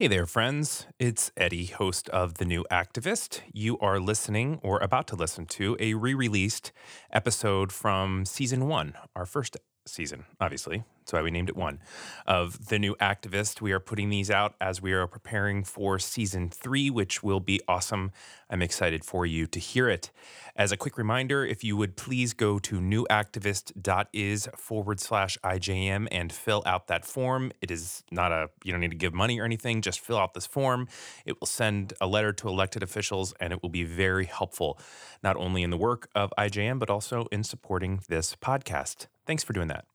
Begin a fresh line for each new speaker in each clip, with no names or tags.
Hey there, friends. It's Eddie, host of The New Activist. You are listening or about to listen to a re released episode from season one, our first season, obviously. That's why we named it one of The New Activist. We are putting these out as we are preparing for season three, which will be awesome. I'm excited for you to hear it. As a quick reminder, if you would please go to newactivist.is forward slash IJM and fill out that form. It is not a, you don't need to give money or anything, just fill out this form. It will send a letter to elected officials and it will be very helpful, not only in the work of IJM, but also in supporting this podcast. Thanks for doing that.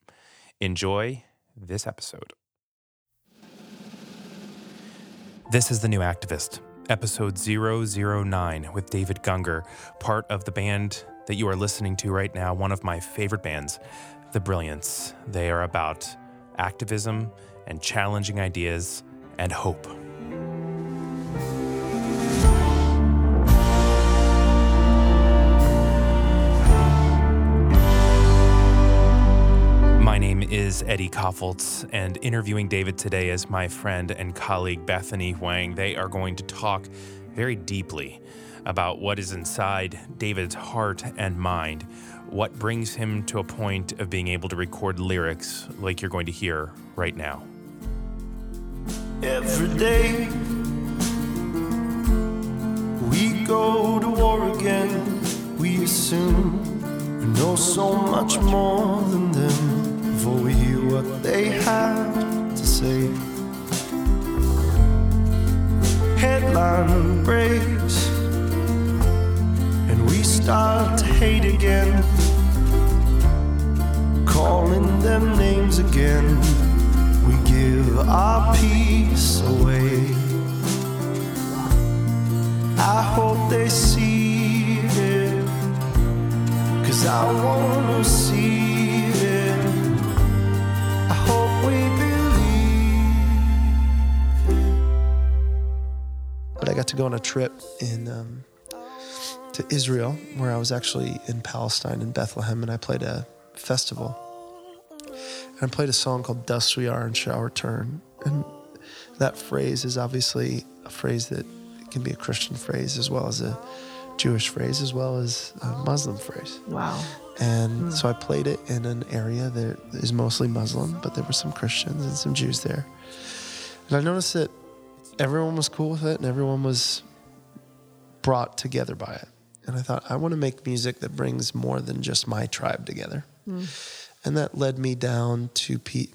Enjoy this episode. This is The New Activist, episode 009 with David Gungor, part of the band that you are listening to right now, one of my favorite bands, The Brilliance. They are about activism and challenging ideas and hope. Is Eddie Kaufholz, and interviewing David today is my friend and colleague Bethany Wang. They are going to talk very deeply about what is inside David's heart and mind, what brings him to a point of being able to record lyrics like you're going to hear right now.
Every day we go to war again. We assume we know so much more than them we hear what they have to say. Headline breaks, and we start to hate again. Calling them names again, we give our peace away. I hope they see it, cause I wanna see
to go on a trip in um, to Israel where I was actually in Palestine in Bethlehem and I played a festival. And I played a song called Dust We Are and Shall Return. And that phrase is obviously a phrase that can be a Christian phrase as well as a Jewish phrase as well as a Muslim phrase.
Wow.
And so I played it in an area that is mostly Muslim, but there were some Christians and some Jews there. And I noticed that everyone was cool with it and everyone was brought together by it. And I thought, I want to make music that brings more than just my tribe together. And that led me down to pe-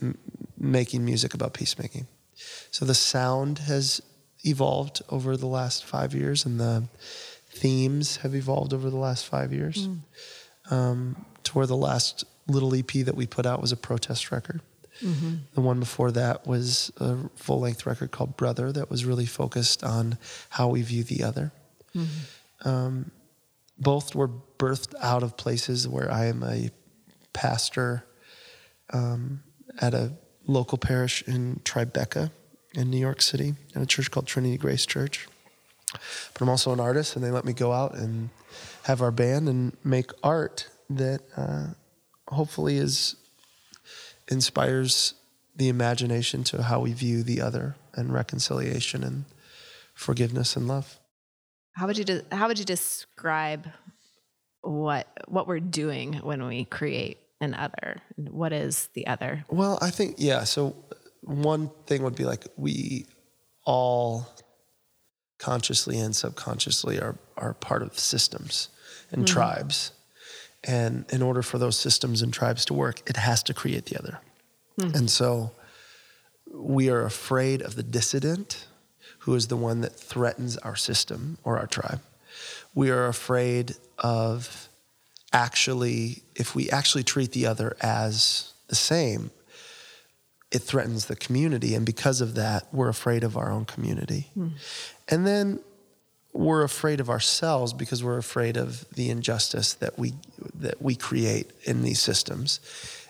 making music about peacemaking. So the sound has evolved over the last five years and the themes have evolved over the last five years um, to where the last little EP that we put out was a protest record. The one before that was a full length record called Brother that was really focused on how we view the other. Um, both were birthed out of places where I am a pastor um, at a local parish in Tribeca in New York City at a church called Trinity Grace Church. But I'm also an artist, and they let me go out and have our band and make art that uh, hopefully is inspires the imagination to how we view the other and reconciliation and forgiveness and love.
How would you de- how would you describe what what we're doing when we create an other? What is the other?
Well, I think yeah. So one thing would be like we all consciously and subconsciously are are part of systems and mm-hmm. tribes, and in order for those systems and tribes to work, it has to create the other. Hmm. And so we are afraid of the dissident, who is the one that threatens our system or our tribe. We are afraid of actually, if we actually treat the other as the same, it threatens the community. And because of that, we're afraid of our own community. Hmm. And then we're afraid of ourselves because we're afraid of the injustice that we that we create in these systems.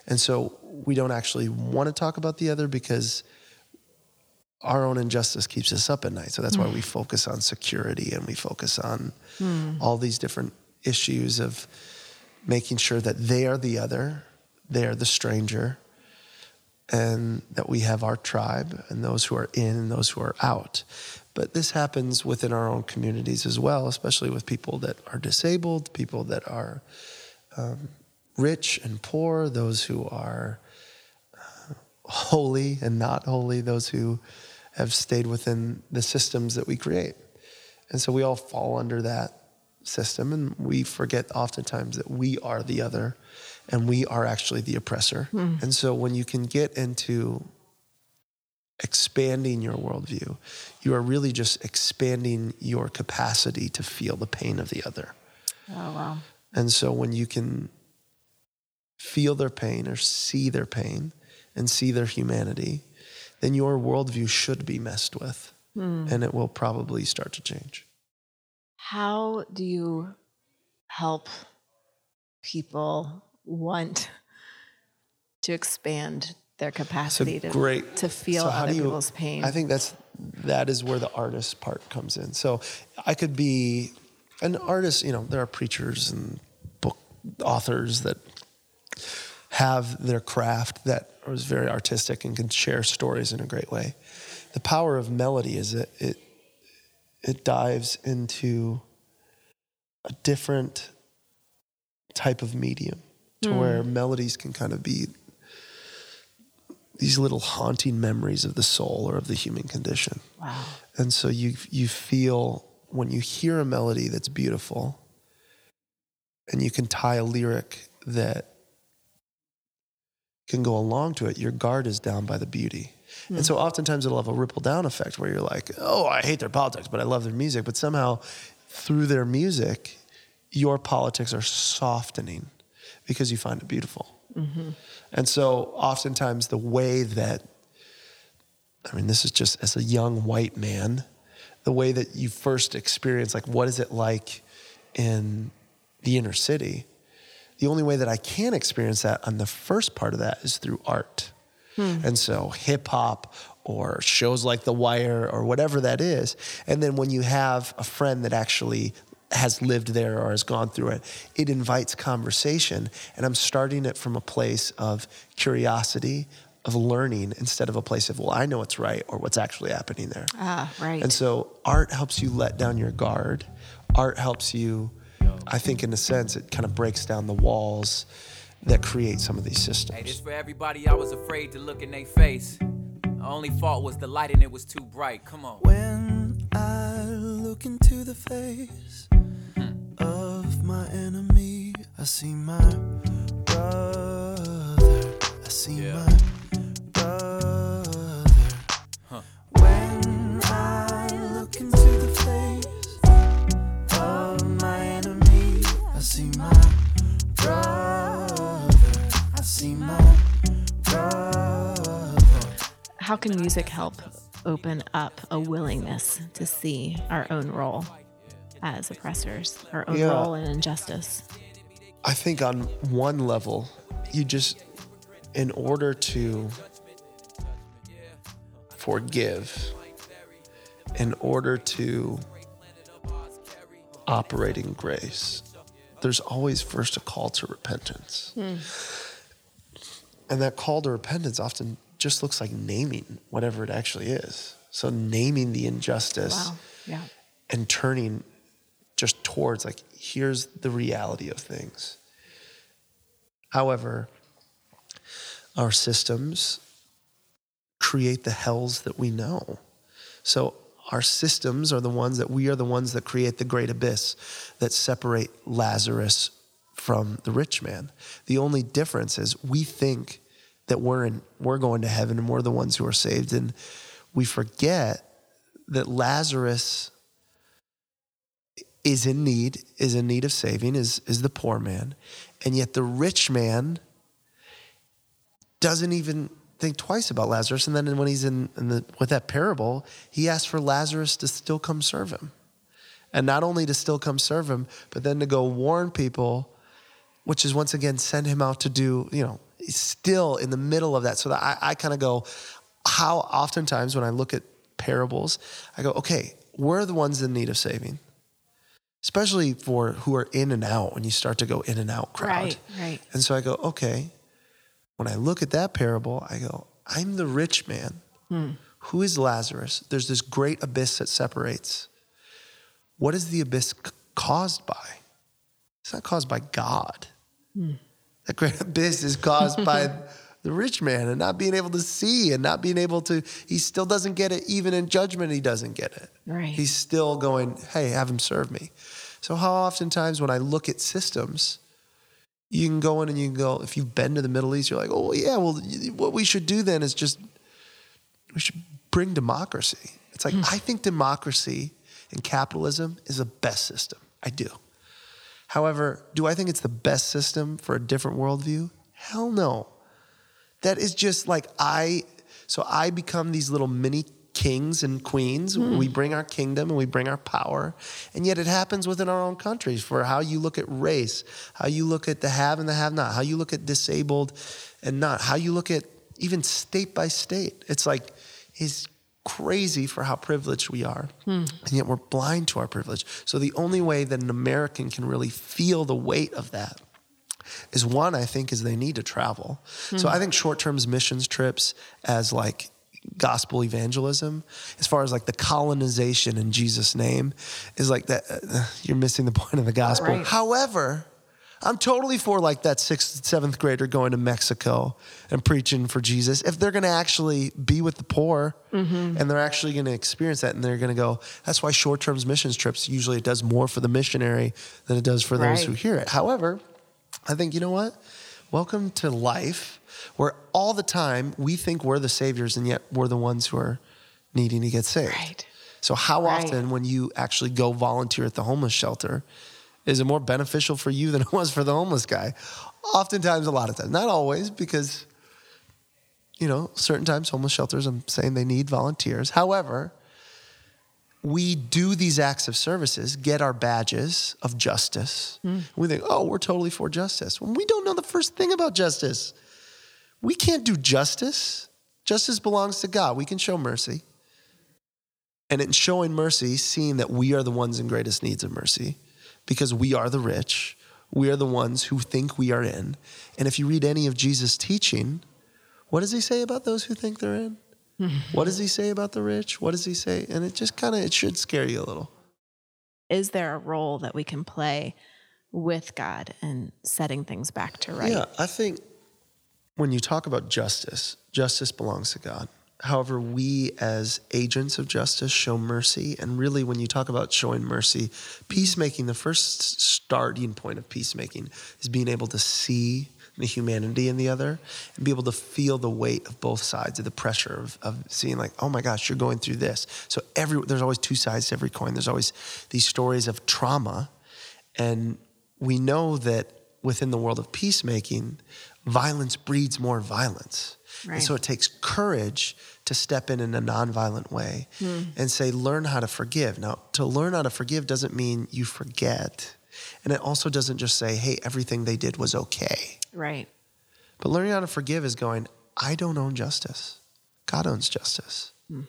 And so we don't actually want to talk about the other because our own injustice keeps us up at night. So that's why we focus on security and we focus on hmm. all these different issues of making sure that they are the other, they are the stranger, and that we have our tribe and those who are in and those who are out. But this happens within our own communities as well, especially with people that are disabled, people that are um, rich and poor, those who are uh, holy and not holy, those who have stayed within the systems that we create. And so we all fall under that system, and we forget oftentimes that we are the other and we are actually the oppressor. And so when you can get into expanding your worldview, you are really just expanding your capacity to feel the pain of the other.
Oh wow.
And so when you can feel their pain or see their pain and see their humanity, then your worldview should be messed with hmm. and it will probably start to change.
How do you help people want to expand their capacity to,
great-
to feel
so
other
you-
people's pain?
I think that's that is where the artist part comes in. So I could be an artist, you know, there are preachers and book authors that have their craft that is very artistic and can share stories in a great way. The power of melody is that it it dives into a different type of medium to hmm. where melodies can kind of be these little haunting memories of the soul or of the human condition.
wow.
And so you you feel when you hear a melody that's beautiful and you can tie a lyric that can go along to it, your guard is down by the beauty. And hmm. so oftentimes it'll have a ripple down effect where you're like, oh, I hate their politics, but I love their music. But somehow through their music, your politics are softening because you find it beautiful. Mm-hmm. And so oftentimes the way that, I mean, this is just as a young white man, the way that you first experience, like, what is it like in the inner city? The only way that I can experience that on the first part of that is through art. Hmm. And so hip hop or shows like The Wire or whatever that is. And then when you have a friend that actually has lived there or has gone through it, it invites conversation. And I'm starting it from a place of curiosity, of learning, instead of a place of, well, I know what's right or what's actually happening there.
Ah, right.
And so art helps you let down your guard. Art helps you, I think, in a sense, it kind of breaks down the walls that create some of these
Hey, this
systems.
for everybody I was afraid to look in their face. The only fault was the light and it was too bright. Come on.
When I look into the face see my brother. I see
Yeah.
my brother. When I look into the face of my enemy, I see my brother. I see my brother.
How can music help open up a willingness to see our own role as oppressors, our own
Yeah.
role in injustice?
I think on one level, you just, in order to forgive, in order to operate in grace, there's always first a call to repentance. Hmm. And that call to repentance often just looks like naming whatever it actually is. So, naming the injustice
Wow. Yeah.
and turning just towards like here's the reality of things. However our systems create the hells that we know. So our systems are the ones that we are the ones that create the great abyss that separate lazarus from the rich man. The only difference is we think that we're in we're going to heaven and we're the ones who are saved and we forget that lazarus is in need, is in need of saving, is, is the poor man. And yet the rich man doesn't even think twice about Lazarus. And then when he's in, in the, with that parable, he asks for Lazarus to still come serve him. And not only to still come serve him, but then to go warn people, which is once again send him out to do, you know, still in the middle of that. So that I, I kind of go, how oftentimes when I look at parables, I go, okay, we're the ones in need of saving especially for who are in and out when you start to go in and out crowd.
Right, right.
And so I go, okay, when I look at that parable, I go, I'm the rich man. Hmm. Who is Lazarus? There's this great abyss that separates. What is the abyss c- caused by? It's not caused by God. Hmm. That great abyss is caused by the rich man and not being able to see and not being able to, he still doesn't get it. Even in judgment, he doesn't get it.
Right.
He's still going, hey, have him serve me. So, how oftentimes when I look at systems, you can go in and you can go, if you've been to the Middle East, you're like, oh, yeah, well, what we should do then is just, we should bring democracy. It's like, hmm. I think democracy and capitalism is the best system. I do. However, do I think it's the best system for a different worldview? Hell no. That is just like I, so I become these little mini kings and queens. Hmm. We bring our kingdom and we bring our power. And yet it happens within our own countries for how you look at race, how you look at the have and the have not, how you look at disabled and not, how you look at even state by state. It's like, it's crazy for how privileged we are. Hmm. And yet we're blind to our privilege. So the only way that an American can really feel the weight of that is one, I think, is they need to travel. So I think short term missions trips as like gospel evangelism, as far as like the colonization in Jesus' name, is like that. Uh, you're missing the point of the gospel.
Right.
However, I'm totally for like that sixth, seventh grader going to Mexico and preaching for Jesus. If they're going to actually be with the poor and they're actually going to experience that and they're going to go, that's why short term missions trips usually it does more for the missionary than it does for those
Right.
who hear it. However, I think, you know what? Welcome to life where all the time we think we're the saviors and yet we're the ones who are needing to get saved.
Right.
So, how
Right.
often when you actually go volunteer at the homeless shelter, is it more beneficial for you than it was for the homeless guy? Oftentimes, a lot of times. Not always, because, you know, certain times homeless shelters, I'm saying they need volunteers. However, we do these acts of services, get our badges of justice. Hmm. We think, oh, we're totally for justice. When we don't know the first thing about justice, we can't do justice. Justice belongs to God. We can show mercy. And in showing mercy, seeing that we are the ones in greatest needs of mercy because we are the rich, we are the ones who think we are in. And if you read any of Jesus' teaching, what does he say about those who think they're in? What does he say about the rich? What does he say? And it just kind of it should scare you a little.
Is there a role that we can play with God and setting things back to right?
Yeah, I think when you talk about justice, justice belongs to God. However, we as agents of justice show mercy. And really, when you talk about showing mercy, peacemaking, the first starting point of peacemaking is being able to see the humanity in the other and be able to feel the weight of both sides of the pressure of, of seeing, like, oh my gosh, you're going through this. So, every, there's always two sides to every coin. There's always these stories of trauma. And we know that within the world of peacemaking, violence breeds more violence.
Right.
And so it takes courage to step in in a nonviolent way hmm. and say, learn how to forgive. Now, to learn how to forgive doesn't mean you forget. And it also doesn't just say, hey, everything they did was okay.
Right.
But learning how to forgive is going, I don't own justice. God owns justice. Hmm.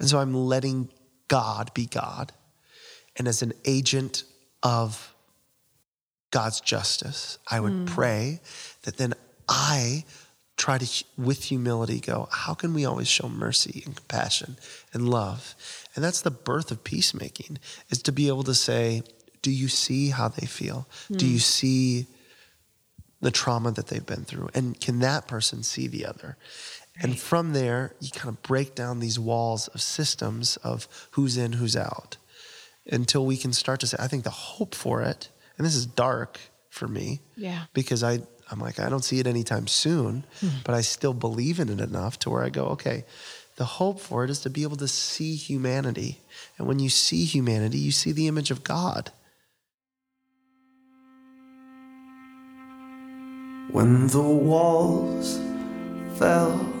And so I'm letting God be God. And as an agent of God's justice, I would hmm. pray that then I try to, with humility, go, how can we always show mercy and compassion and love? And that's the birth of peacemaking, is to be able to say, do you see how they feel? Do you hmm. see the trauma that they've been through? And can that person see the other? And from there, you kind of break down these walls of systems of who's in, who's out, until we can start to say, I think the hope for it, and this is dark for me,
Yeah.
because I, I'm like, I don't see it anytime soon, hmm. but I still believe in it enough to where I go, okay, the hope for it is to be able to see humanity. And when you see humanity, you see the image of God.
When the walls fell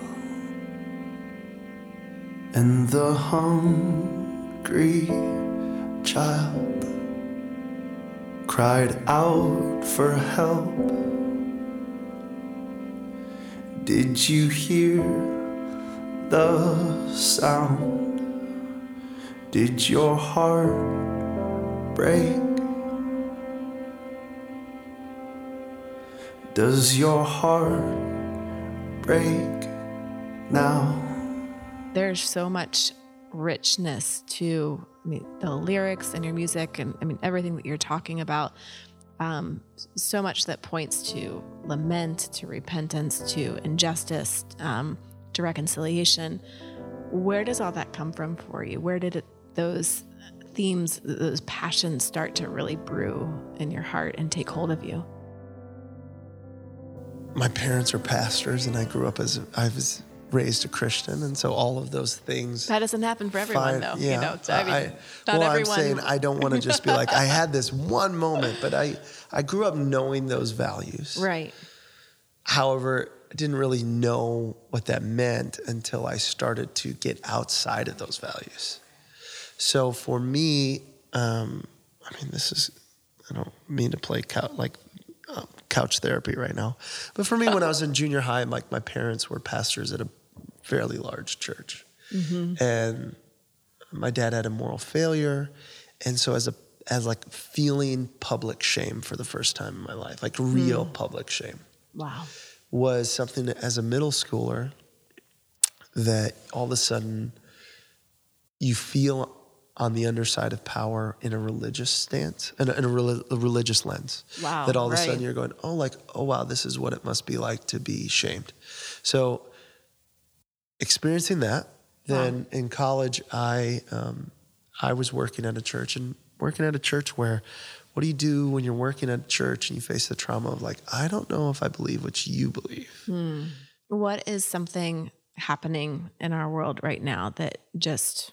and the hungry child cried out for help, did you hear the sound? Did your heart break? Does your heart break now.
There's so much richness to I mean, the lyrics and your music, and I mean everything that you're talking about. Um, so much that points to lament, to repentance, to injustice, um, to reconciliation. Where does all that come from for you? Where did it, those themes, those passions start to really brew in your heart and take hold of you?
My parents are pastors, and I grew up as I was raised a Christian, and so all of those things.
That doesn't happen for everyone,
Fine,
though.
Yeah,
You know, I mean,
I- well,
everyone.
I'm saying I don't want to just be like I had this one moment, but I I grew up knowing those values.
right.
However, I didn't really know what that meant until I started to get outside of those values. So for me, um, I mean, this is I don't mean to play couch, like uh, couch therapy right now, but for me, when I was in junior high, like my parents were pastors at a fairly large church, and my dad had a moral failure, and so as a as like feeling public shame for the first time in my life, like real public shame
Wow.
was something that as a middle schooler that all of a sudden you feel on the underside of power in a religious stance and a, in a, a religious lens.
Wow,
that all of a sudden you're going oh like oh wow this is what it must be like to be shamed. So experiencing that then in college i um, i was working at a church and working at a church where what do you do when you're working at a church and you face the trauma of like i don't know if i believe what you believe.
What is something happening in our world right now that just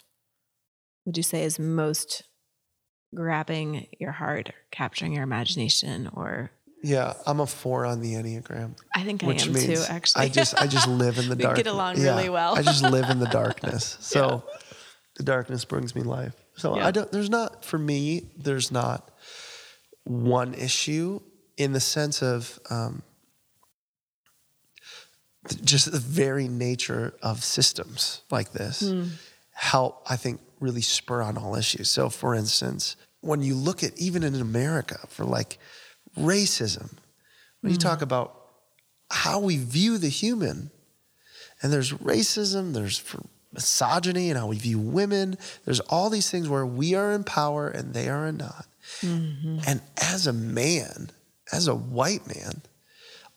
would you say is most grabbing your heart or capturing your imagination or
yeah i'm a four on the enneagram
I think I am too actually.
i just i just live in the dark
get along really well.
i just live in the darkness so the darkness brings me life so
Yeah.
i don't there's not for me there's not one issue in the sense of um, just the very nature of systems like this
Hmm.
help i think really spur on all issues so for instance when you look at even in america for like racism when you mm. talk about how we view the human and there's racism there's for misogyny and how we view women there's all these things where we are in power and they are not mm-hmm. and as a man as a white man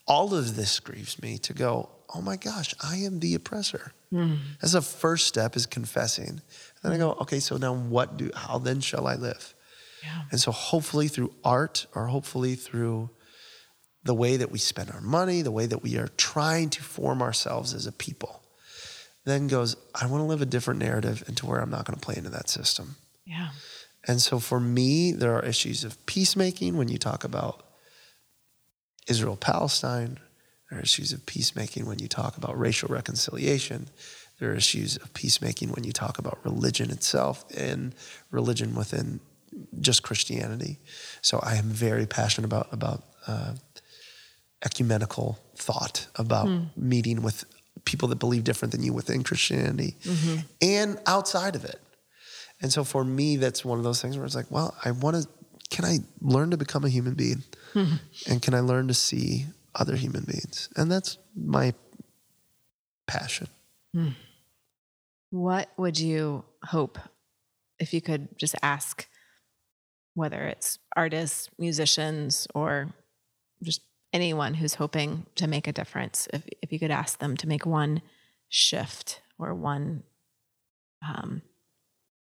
all of this grieves me to go, oh my gosh, I am the oppressor. Mm. As a first step is confessing. And then I go, okay, so now what do, how then shall I live?
Yeah.
And so hopefully through art or hopefully through the way that we spend our money, the way that we are trying to form ourselves as a people, then goes, I want to live a different narrative into where I'm not going to play into that system.
yeah.
And so for me, there are issues of peacemaking when you talk about Israel Palestine. There are issues of peacemaking when you talk about racial reconciliation. There are issues of peacemaking when you talk about religion itself and religion within just Christianity. So I am very passionate about about uh, ecumenical thought, about hmm. meeting with people that believe different than you within Christianity mm-hmm. and outside of it. And so for me, that's one of those things where it's like, well, I want to, can I learn to become a human being? Hmm. And can I learn to see other human beings? And that's my passion.
What would you hope if you could just ask whether it's artists, musicians, or just anyone who's hoping to make a difference, if, if you could ask them to make one shift or one um,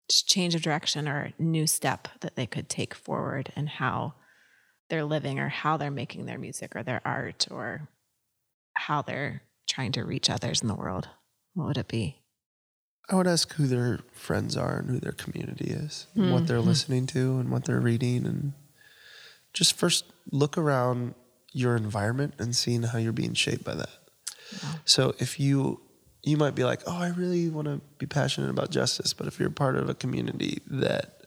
change of direction or new step that they could take forward in how they're living or how they're making their music or their art or how they're trying to reach others in the world, what would it be?
I would ask who their friends are and who their community is, and what hmm, they're hmm. listening to and what they're reading, and just first look around your environment and seeing how you're being shaped by that. So if you you might be like, oh, I really want to be passionate about justice, but if you're part of a community that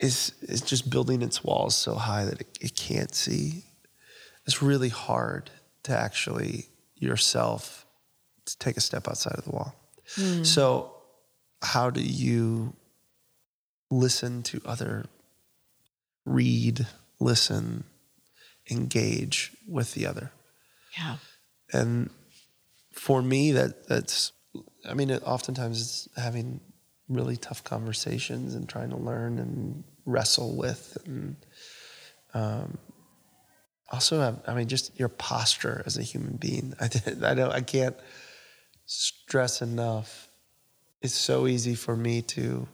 is is just building its walls so high that it, it can't see, it's really hard to actually yourself to take a step outside of the wall. So, how do you listen to other, read, listen, engage with the other?
Yeah.
And for me, that that's, I mean, it, oftentimes it's having really tough conversations and trying to learn and wrestle with, and um, also have, I mean, just your posture as a human being. I I know I can't stress enough. It's so easy for me to,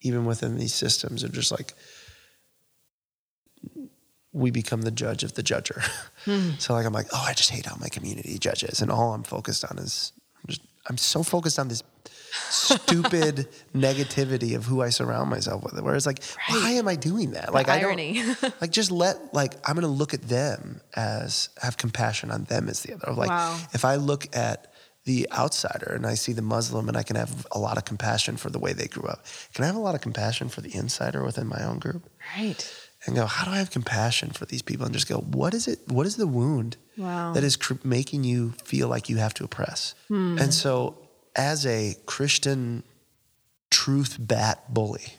even within these systems, of just like we become the judge of the judger. Hmm. So like I'm like, oh, I just hate how my community judges, and all I'm focused on is I'm so focused on this stupid negativity of who I surround myself with. Whereas like, why am I doing that? like I
irony.
don't like just let like I'm gonna look at them as have compassion on them as the other. Like
Wow.
if I look at the outsider and I see the Muslim and I can have a lot of compassion for the way they grew up. Can I have a lot of compassion for the insider within my own group?
Right.
and go, how do I have compassion for these people? And just go, what is it? What is the wound
Wow.
that is cr- making you feel like you have to oppress?
Hmm.
And so, as a Christian truth bat bully,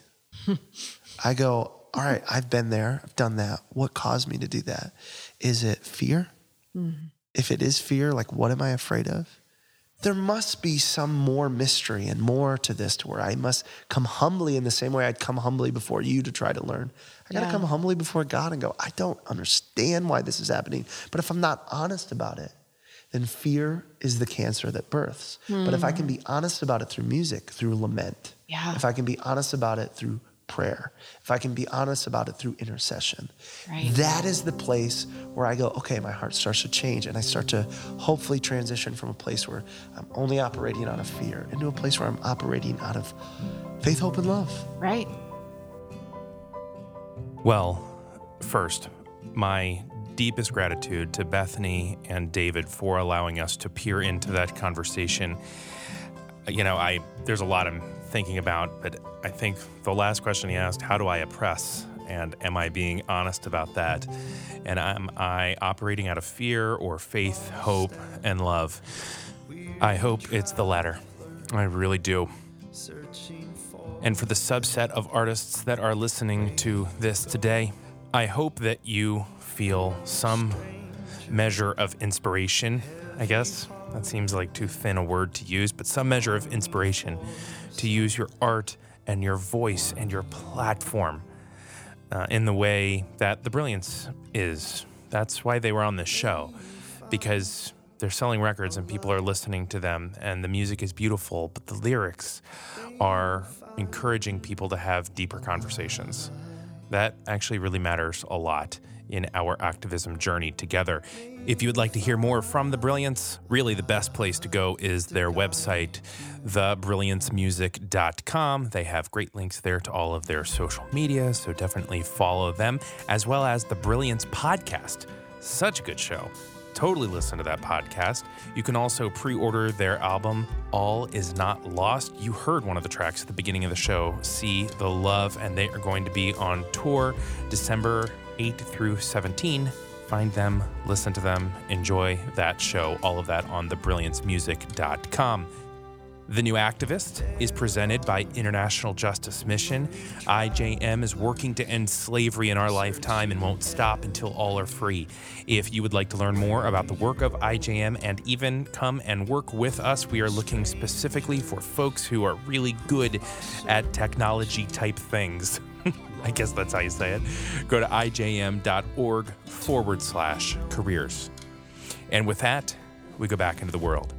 I go, all right, I've been there, I've done that. What caused me to do that? Is it fear? If it is fear, like what am I afraid of? There must be some more mystery and more to this to where I must come humbly in the same way I'd come humbly before you to try to learn. I got to
Yeah.
come humbly before God and go, I don't understand why this is happening. But if I'm not honest about it, then fear is the cancer that births. But if I hmm. can be honest about it through music, through lament,
Yeah.
if I can be honest about it through prayer, if I can be honest about it through intercession,
Right.
that is the place where I go, okay, my heart starts to change and I start to hopefully transition from a place where I'm only operating out of fear into a place where I'm operating out of faith, hope, and love.
Right.
Well, first, my deepest gratitude to Bethany and David for allowing us to peer into that conversation. You know, I there's a lot I'm thinking about, but I think the last question he asked, how do I oppress? And am I being honest about that? And am I operating out of fear or faith, hope, and love? I hope it's the latter. I really do. And for the subset of artists that are listening to this today, I hope that you feel some measure of inspiration, I guess. That seems like too thin a word to use, but some measure of inspiration to use your art and your voice and your platform uh, in the way that the Brilliance is. That's why they were on this show, because they're selling records and people are listening to them, and the music is beautiful, but the lyrics are encouraging people to have deeper conversations. That actually really matters a lot in our activism journey together. If you would like to hear more from The Brilliance, really the best place to go is their website, thebrilliancemusic.com. They have great links there to all of their social media, so definitely follow them, as well as The Brilliance podcast. Such a good show. Totally listen to that podcast. You can also pre order their album, All Is Not Lost. You heard one of the tracks at the beginning of the show, See the Love, and they are going to be on tour December 8 through 17. Find them, listen to them, enjoy that show. All of that on thebrilliancemusic.com. The New Activist is presented by International Justice Mission. IJM is working to end slavery in our lifetime and won't stop until all are free. If you would like to learn more about the work of IJM and even come and work with us, we are looking specifically for folks who are really good at technology type things. I guess that's how you say it. Go to ijm.org forward slash careers. And with that, we go back into the world.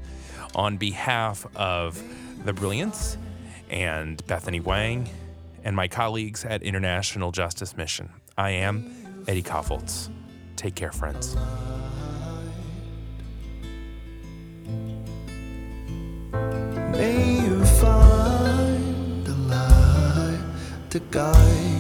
On behalf of The Brilliance and Bethany Wang and my colleagues at International Justice Mission, I am Eddie Kaufholz. Take care, friends.
May you find light to guide